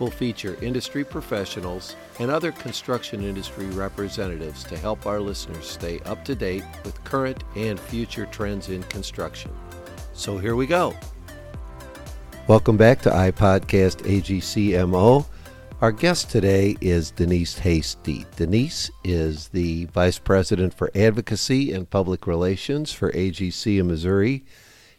We'll feature industry professionals and other construction industry representatives to help our listeners stay up to date with current and future trends in construction. So here we go. Welcome back to iPodcast AGCMO. Our guest today is Denise Hasty. Denise is the Vice President for Advocacy and Public Relations for AGC in Missouri.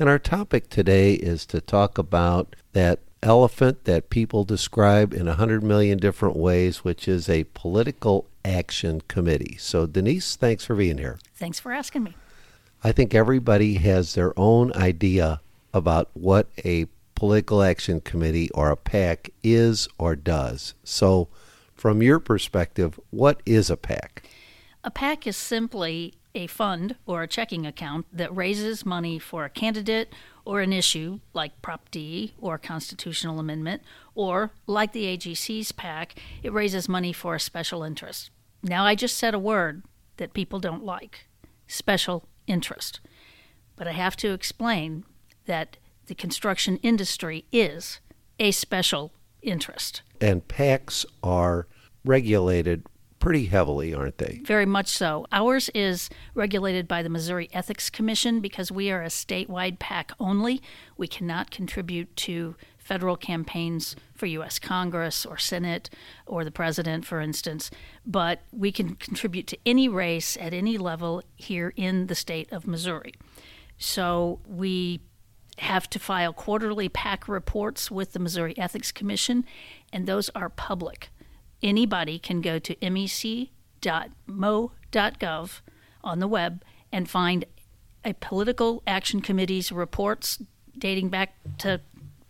And our topic today is to talk about that elephant that people describe in a hundred million different ways, which is a political action committee. So, Denise, thanks for being here. Thanks for asking me. I think everybody has their own idea about what a political action committee or a PAC is or does. So, from your perspective, what is a PAC? A PAC is simply a fund or a checking account that raises money for a candidate or an issue like Prop D or constitutional amendment, or like the AGC's PAC, it raises money for a special interest. Now, I just said a word that people don't like special interest. But I have to explain that the construction industry is a special interest. And PACs are regulated pretty heavily, aren't they? Very much so. Ours is regulated by the Missouri Ethics Commission because we are a statewide PAC only. We cannot contribute to federal campaigns for U.S. Congress or Senate or the president, for instance, but we can contribute to any race at any level here in the state of Missouri. So we have to file quarterly PAC reports with the Missouri Ethics Commission, and those are public anybody can go to mec.mo.gov on the web and find a political action committee's reports dating back to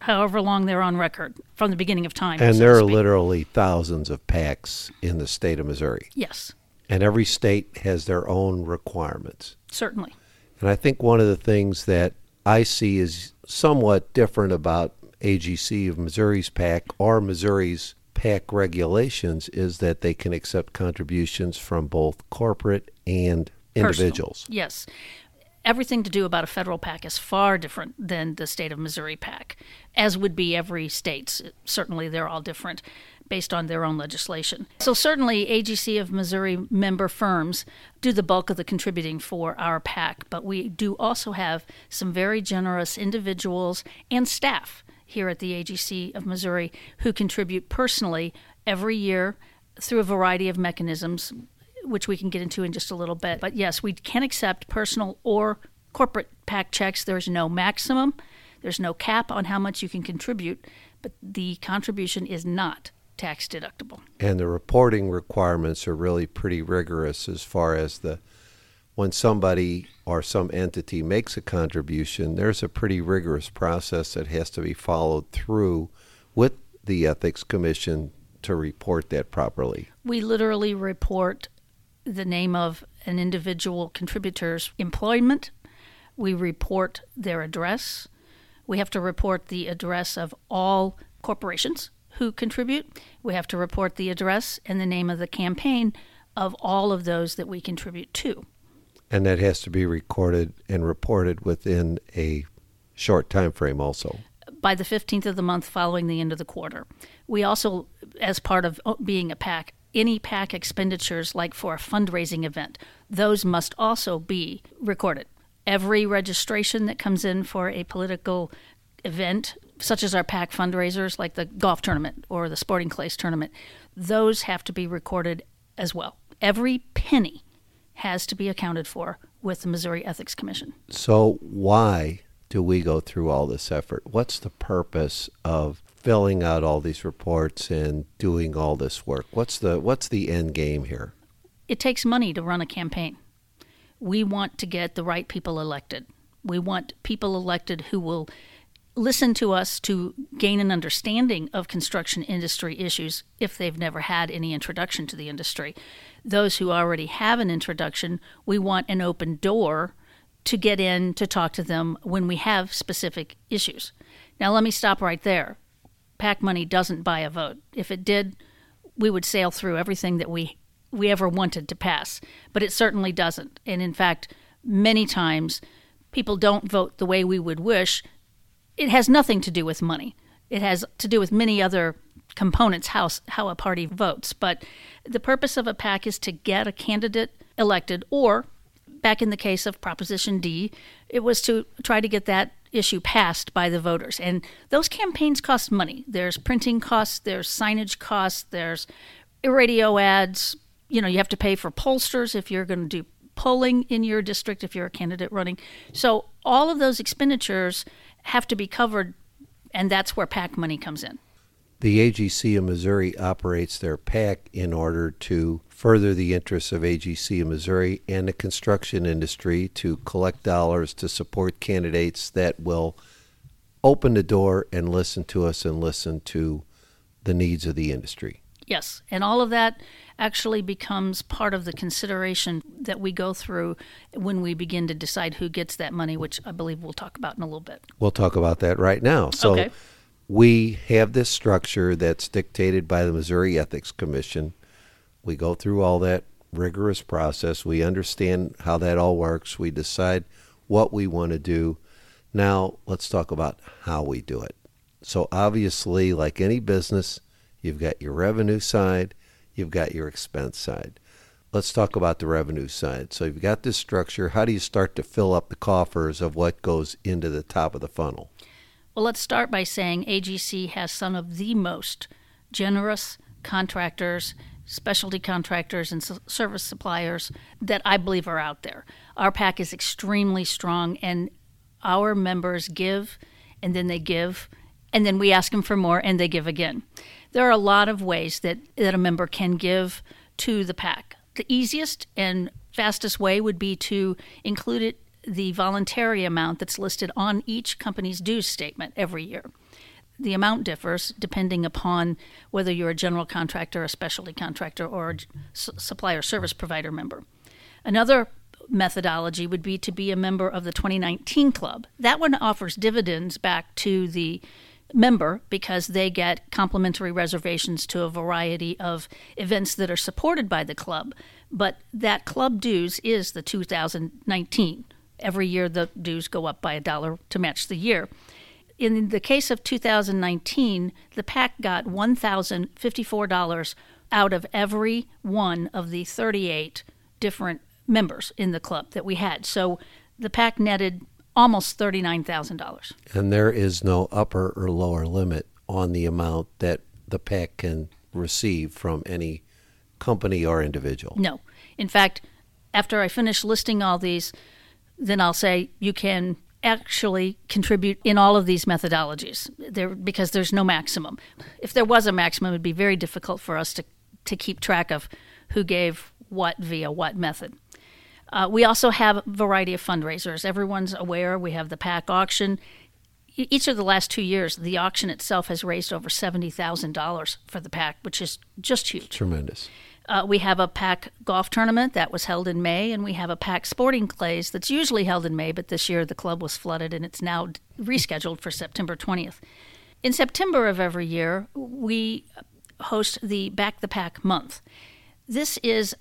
however long they're on record from the beginning of time. And so there are literally thousands of PACs in the state of Missouri. Yes. And every state has their own requirements. Certainly. And I think one of the things that I see is somewhat different about AGC of Missouri's PAC or Missouri's PAC regulations is that they can accept contributions from both corporate and individuals. Personal. Yes. Everything to do about a federal PAC is far different than the state of Missouri PAC, as would be every state. Certainly, they're all different based on their own legislation. So, certainly, AGC of Missouri member firms do the bulk of the contributing for our PAC, but we do also have some very generous individuals and staff here at the AGC of Missouri who contribute personally every year through a variety of mechanisms, which we can get into in just a little bit. But yes, we can accept personal or corporate PAC checks. There's no maximum, there's no cap on how much you can contribute, but the contribution is not tax deductible. And the reporting requirements are really pretty rigorous as far as the when somebody or some entity makes a contribution, there's a pretty rigorous process that has to be followed through with the Ethics Commission to report that properly. We literally report the name of an individual contributor's employment. We report their address. We have to report the address of all corporations who contribute. We have to report the address and the name of the campaign of all of those that we contribute to. And that has to be recorded and reported within a short time frame also. By the 15th of the month following the end of the quarter. We also, as part of oh, being a PAC, any PAC expenditures, like for a fundraising event, those must also be recorded. Every registration that comes in for a political event, such as our PAC fundraisers, like the golf tournament or the sporting clays tournament, those have to be recorded as well. Every penny has to be accounted for with the Missouri Ethics Commission. So, why do we go through all this effort? What's the purpose of filling out all these reports and doing all this work? What's the what's the end game here? It takes money to run a campaign. We want to get the right people elected. We want people elected who will listen to us to gain an understanding of construction industry issues if they've never had any introduction to the industry. Those who already have an introduction, we want an open door to get in to talk to them when we have specific issues. Now, let me stop right there. PAC money doesn't buy a vote. If it did, we would sail through everything that we we ever wanted to pass, but it certainly doesn't. And in fact, many times people don't vote the way we would wish. It has nothing to do with money. It has to do with many other components how how a party votes. But the purpose of a PAC is to get a candidate elected, or back in the case of Proposition D, it was to try to get that issue passed by the voters. And those campaigns cost money. There's printing costs, there's signage costs, there's radio ads. You know, you have to pay for pollsters if you're going to do polling in your district if you're a candidate running. So all of those expenditures have to be covered, and that's where PAC money comes in. The AGC of Missouri operates their PAC in order to further the interests of AGC of Missouri and the construction industry to collect dollars to support candidates that will open the door and listen to us and listen to the needs of the industry. Yes, and all of that actually becomes part of the consideration that we go through when we begin to decide who gets that money, which I believe we'll talk about in a little bit. We'll talk about that right now. So Okay. we have this structure that's dictated by the Missouri Ethics Commission. We go through all that rigorous process. We understand how that all works. We decide what we want to do. Now, let's talk about how we do it. So, obviously, like any business, you've got your revenue side, you've got your expense side. Let's talk about the revenue side. So, you've got this structure. How do you start to fill up the coffers of what goes into the top of the funnel? Well, let's start by saying AGC has some of the most generous contractors, specialty contractors, and service suppliers that I believe are out there. Our PAC is extremely strong, and our members give, and then they give, and then we ask them for more, and they give again. There are a lot of ways that, that a member can give to the PAC. The easiest and fastest way would be to include it the voluntary amount that's listed on each company's dues statement every year. The amount differs depending upon whether you're a general contractor, a specialty contractor, or a s- supplier service provider member. Another methodology would be to be a member of the 2019 club. That one offers dividends back to the member because they get complimentary reservations to a variety of events that are supported by the club. But that club dues is the 2019. Every year the dues go up by a dollar to match the year. In the case of 2019, the PAC got $1,054 out of every one of the 38 different members in the club that we had. So the PAC netted almost $39,000. And there is no upper or lower limit on the amount that the PAC can receive from any company or individual. No. In fact, after I finish listing all these, then I'll say you can actually contribute in all of these methodologies there because there's no maximum. If there was a maximum, it'd be very difficult for us to, to keep track of who gave what via what method. Uh, we also have a variety of fundraisers. Everyone's aware we have the PAC auction. Each of the last two years, the auction itself has raised over $70,000 for the PAC, which is just huge. Tremendous. Uh, we have a PAC golf tournament that was held in May, and we have a PAC sporting clays that's usually held in May, but this year the club was flooded and it's now rescheduled for September 20th. In September of every year, we host the Back the Pack month. This is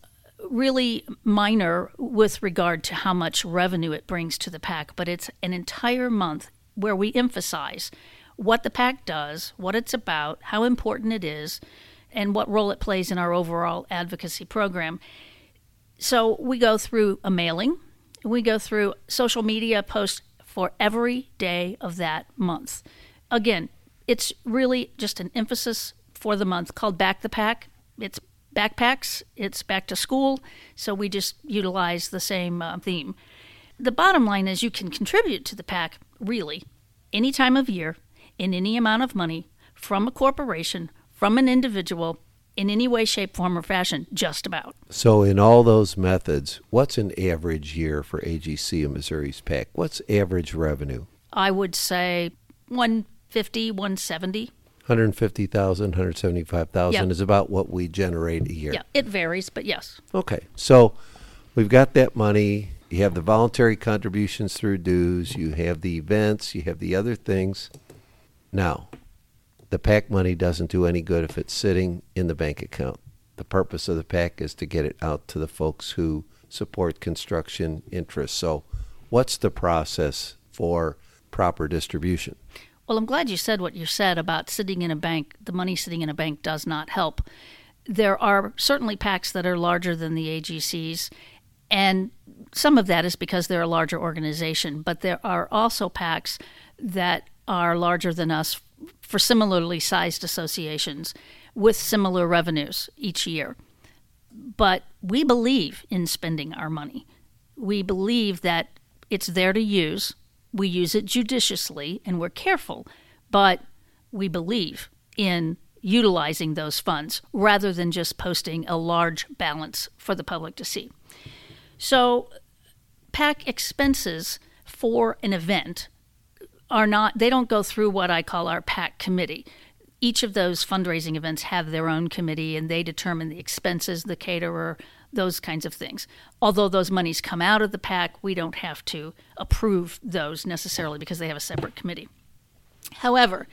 really minor with regard to how much revenue it brings to the PAC, but it's an entire month where we emphasize what the PAC does, what it's about, how important it is, and what role it plays in our overall advocacy program. So we go through a mailing, we go through social media posts for every day of that month. Again, it's really just an emphasis for the month called Back the Pack. It's backpacks, it's back to school, so we just utilize the same uh, theme. The bottom line is you can contribute to the PAC really any time of year, in any amount of money, from a corporation, from an individual, in any way, shape, form, or fashion, just about. So, in all those methods, what's an average year for AGC of Missouri's PAC? What's average revenue? I would say 150, 170. 150,000, 175,000 Yeah. is about what we generate a year. Yeah, it varies, but yes. Okay. So, we've got that money. you have the voluntary contributions through dues, you have the events, you have the other things. Now, the PAC money doesn't do any good if it's sitting in the bank account. The purpose of the PAC is to get it out to the folks who support construction interests. So, what's the process for proper distribution? Well, I'm glad you said what you said about sitting in a bank. The money sitting in a bank does not help. There are certainly PACs that are larger than the AGCs, and some of that is because they're a larger organization, but there are also PACs that are larger than us for similarly sized associations with similar revenues each year. But we believe in spending our money. We believe that it's there to use. We use it judiciously and we're careful, but we believe in utilizing those funds rather than just posting a large balance for the public to see. So, PAC expenses for an event are not, they don't go through what I call our PAC committee. Each of those fundraising events have their own committee and they determine the expenses, the caterer, those kinds of things. Although those monies come out of the PAC, we don't have to approve those necessarily because they have a separate committee. However,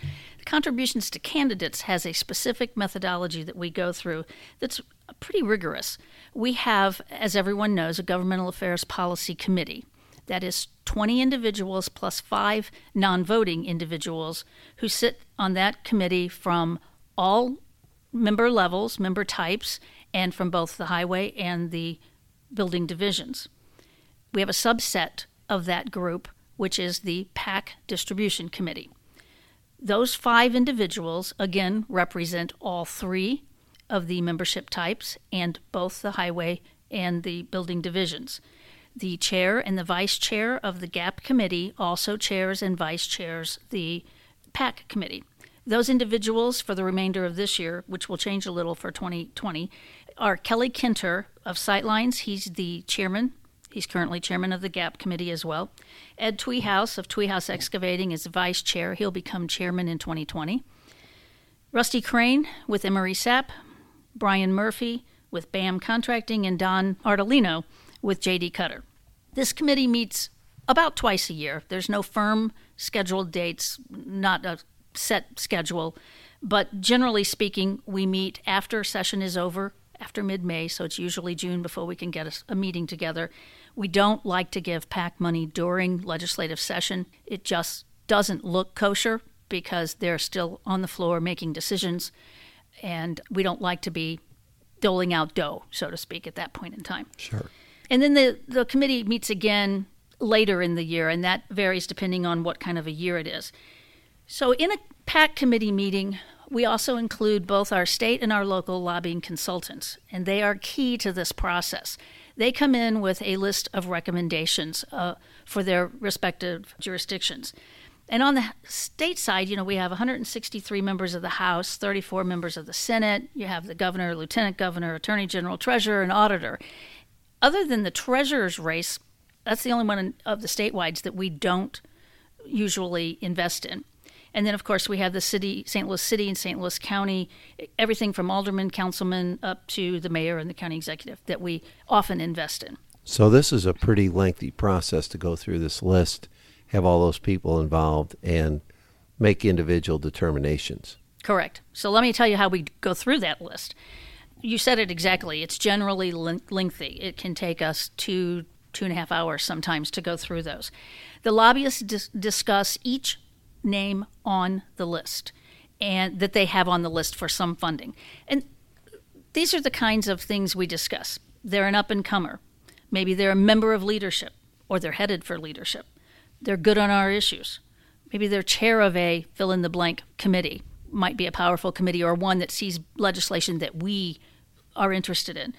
contributions to candidates has a specific methodology that we go through that's pretty rigorous. We have, as everyone knows, a governmental affairs policy committee that is 20 individuals plus five non voting individuals who sit on that committee from all member levels, member types, and from both the highway and the building divisions. We have a subset of that group, which is the PAC Distribution Committee. Those five individuals, again, represent all three of the membership types and both the highway and the building divisions. The chair and the vice chair of the GAP committee also chairs and vice chairs the PAC committee. Those individuals for the remainder of this year, which will change a little for 2020, are Kelly Kinter of Sightlines. He's the chairman. He's currently chairman of the GAP committee as well. Ed Twehous of Twehous Excavating is vice chair. He'll become chairman in 2020. Rusty Crane with Emery Sapp, Brian Murphy with BAM Contracting, and Don Artolino with J.D. Cutter. This committee meets about twice a year. There's no firm scheduled dates, not a set schedule, but generally speaking, we meet after session is over, after mid May, so it's usually June before we can get a, a, meeting together. We don't like to give PAC money during legislative session. It just doesn't look kosher because they're still on the floor making decisions, and we don't like to be doling out dough, so to speak, at that point in time. Sure. And then the, the committee meets again later in the year, and that varies depending on what kind of a year it is. So, in a PAC committee meeting, we also include both our state and our local lobbying consultants, and they are key to this process. They come in with a list of recommendations uh, for their respective jurisdictions. And on the state side, you know, we have 163 members of the House, 34 members of the Senate. You have the governor, lieutenant governor, attorney general, treasurer, and auditor other than the treasurer's race, that's the only one of the statewides that we don't usually invest in. And then, of course, we have the city, St. Louis City and St. Louis County, everything from alderman, councilman, up to the mayor and the county executive that we often invest in. So, this is a pretty lengthy process to go through this list, have all those people involved, and make individual determinations. Correct. So, let me tell you how we go through that list you said it exactly. It's generally lengthy. It can take us two, two and a half hours sometimes to go through those. The lobbyists dis- discuss each name on the list and that they have on the list for some funding. And these are the kinds of things we discuss. They're an up and comer. Maybe they're a member of leadership or they're headed for leadership. They're good on our issues. Maybe they're chair of a fill in the blank committee, might be a powerful committee or one that sees legislation that we are interested in.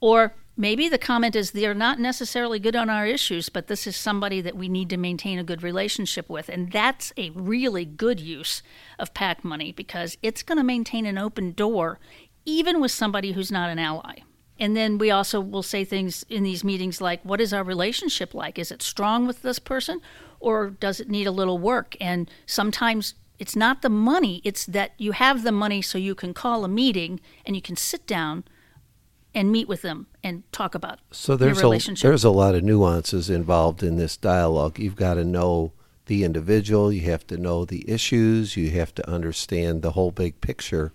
Or maybe the comment is they're not necessarily good on our issues, but this is somebody that we need to maintain a good relationship with. And that's a really good use of PAC money because it's going to maintain an open door even with somebody who's not an ally. And then we also will say things in these meetings like, what is our relationship like? Is it strong with this person or does it need a little work? And sometimes it's not the money, it's that you have the money so you can call a meeting and you can sit down and meet with them and talk about So there's your a relationship. there's a lot of nuances involved in this dialogue. You've got to know the individual, you have to know the issues, you have to understand the whole big picture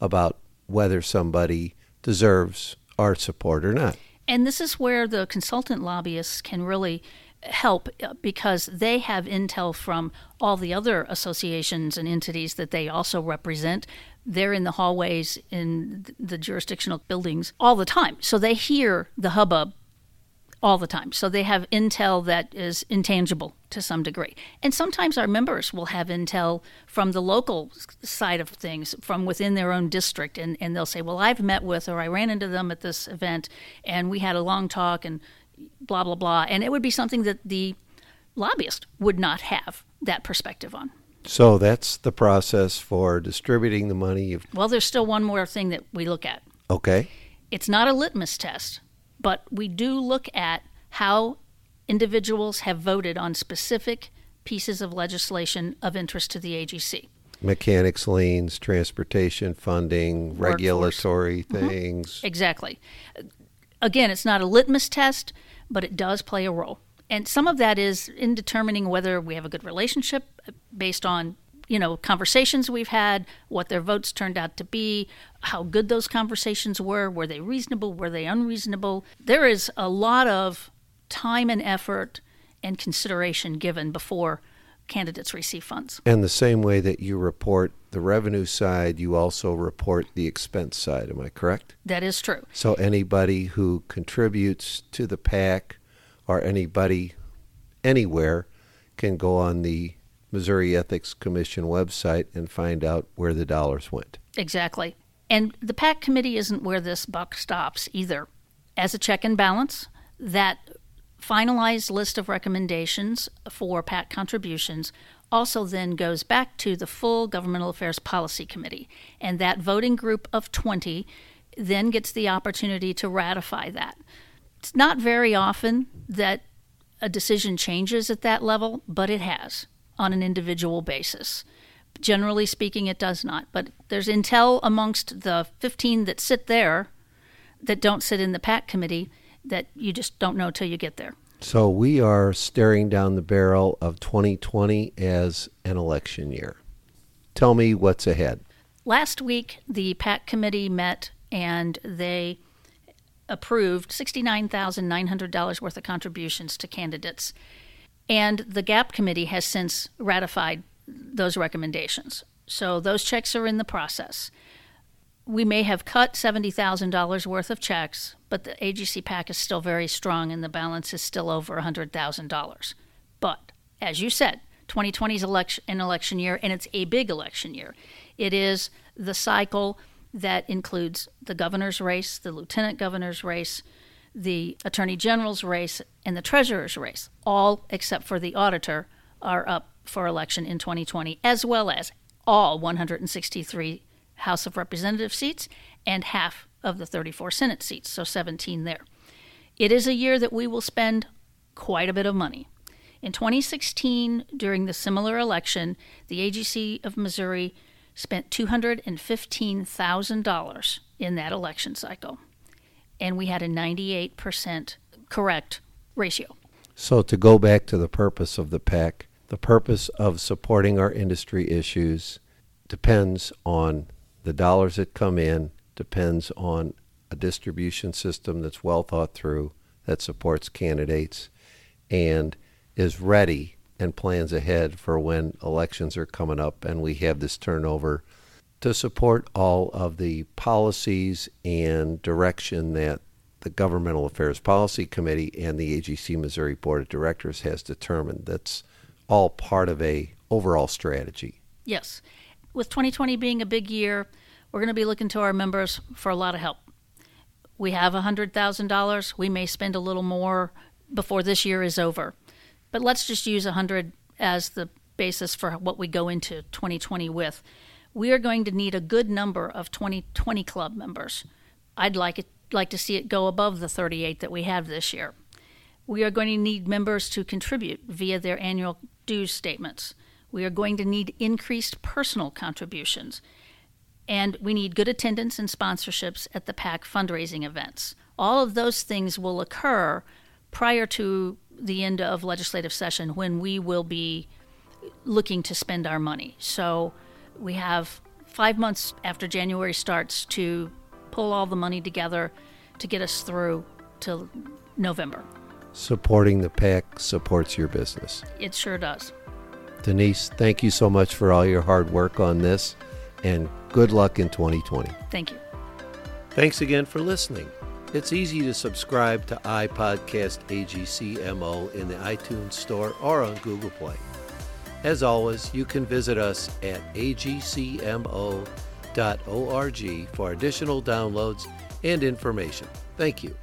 about whether somebody deserves our support or not. And this is where the consultant lobbyists can really help uh, because they have intel from all the other associations and entities that they also represent. They're in the hallways in the jurisdictional buildings all the time. So they hear the hubbub all the time. So they have intel that is intangible to some degree. And sometimes our members will have intel from the local side of things, from within their own district. And, and they'll say, Well, I've met with, or I ran into them at this event, and we had a long talk, and blah, blah, blah. And it would be something that the lobbyist would not have that perspective on. So that's the process for distributing the money. You've, Well, there's still one more thing that we look at. okay. It's not a litmus test, but we do look at how individuals have voted on specific pieces of legislation of interest to the AGC. Mechanics liens, transportation funding, Workforce. regulatory mm-hmm. things. Exactly. Again, it's not a litmus test, but it does play a role. And some of that is in determining whether we have a good relationship uh, based on, you know, conversations we've had, what their votes turned out to be, how good those conversations were, were they reasonable, were they unreasonable. There is a lot of time and effort and consideration given before candidates receive funds. And the same way that you report the revenue side, you also report the expense side. Am I correct? That is true. So anybody who contributes to the PAC or anybody anywhere can go on the Missouri Ethics Commission website and find out where the dollars went. Exactly. And the PAC committee isn't where this buck stops either. As a check and balance, that finalized list of recommendations for PAC contributions also then goes back to the full Governmental Affairs Policy Committee. And that voting group of 20 then gets the opportunity to ratify that. It's not very often that a decision changes at that level, but it has on an individual basis. Generally speaking, it does not. But there's intel amongst the 15 that sit there that don't sit in the PAC committee that you just don't know till you get there. So we are staring down the barrel of 2020 as an election year. Tell me what's ahead. Last week, the PAC committee met and they approved $69,900 worth of contributions to candidates. And the GAP committee has since ratified those recommendations. So those checks are in the process. We may have cut $70,000 worth of checks, but the AGC PAC is still very strong and the balance is still over $100,000. But as you said, 2020 is election, an election year and it's a big election year. It is the cycle that includes the governor's race, the lieutenant governor's race, the attorney general's race, and the treasurer's race. All except for the auditor are up for election in 2020, as well as all 163 House of Representative seats and half of the 34 Senate seats, so 17 there. It is a year that we will spend quite a bit of money. In 2016, during the similar election, the AGC of Missouri spent $215,000 in that election cycle, and we had a 98% correct ratio. So to go back to the purpose of the PAC, the purpose of supporting our industry issues depends on the dollars that come in, depends on a distribution system that's well thought through, that supports candidates, and is ready and plans ahead for when elections are coming up and we have this turnover to support all of the policies and direction that the Governmental Affairs Policy Committee and the AGC Missouri Board of Directors has determined. That's all part of a overall strategy. Yes. With 2020 being a big year, we're going to be looking to our members for a lot of help. We have $100,000. We may spend a little more before this year is over. But let's just use 100 as the basis for what we go into 2020 with. We are going to need a good number of 2020 club members. I'd like it like to see it go above the 38 that we have this year. We are going to need members to contribute via their annual dues statements. We are going to need increased personal contributions. And we need good attendance and sponsorships at the PAC fundraising events. All of those things will occur prior to the end of legislative session when we will be looking to spend our money. So we have five months after January starts to pull all the money together to get us through till November. Supporting the PAC supports your business. It sure does. Denise, thank you so much for all your hard work on this, and good luck in 2020. Thank you. Thanks again for listening. It's easy to subscribe to iPodcast AGCMO in the iTunes Store or on Google Play. As always, you can visit us at agcmo.org for additional downloads and information. Thank you.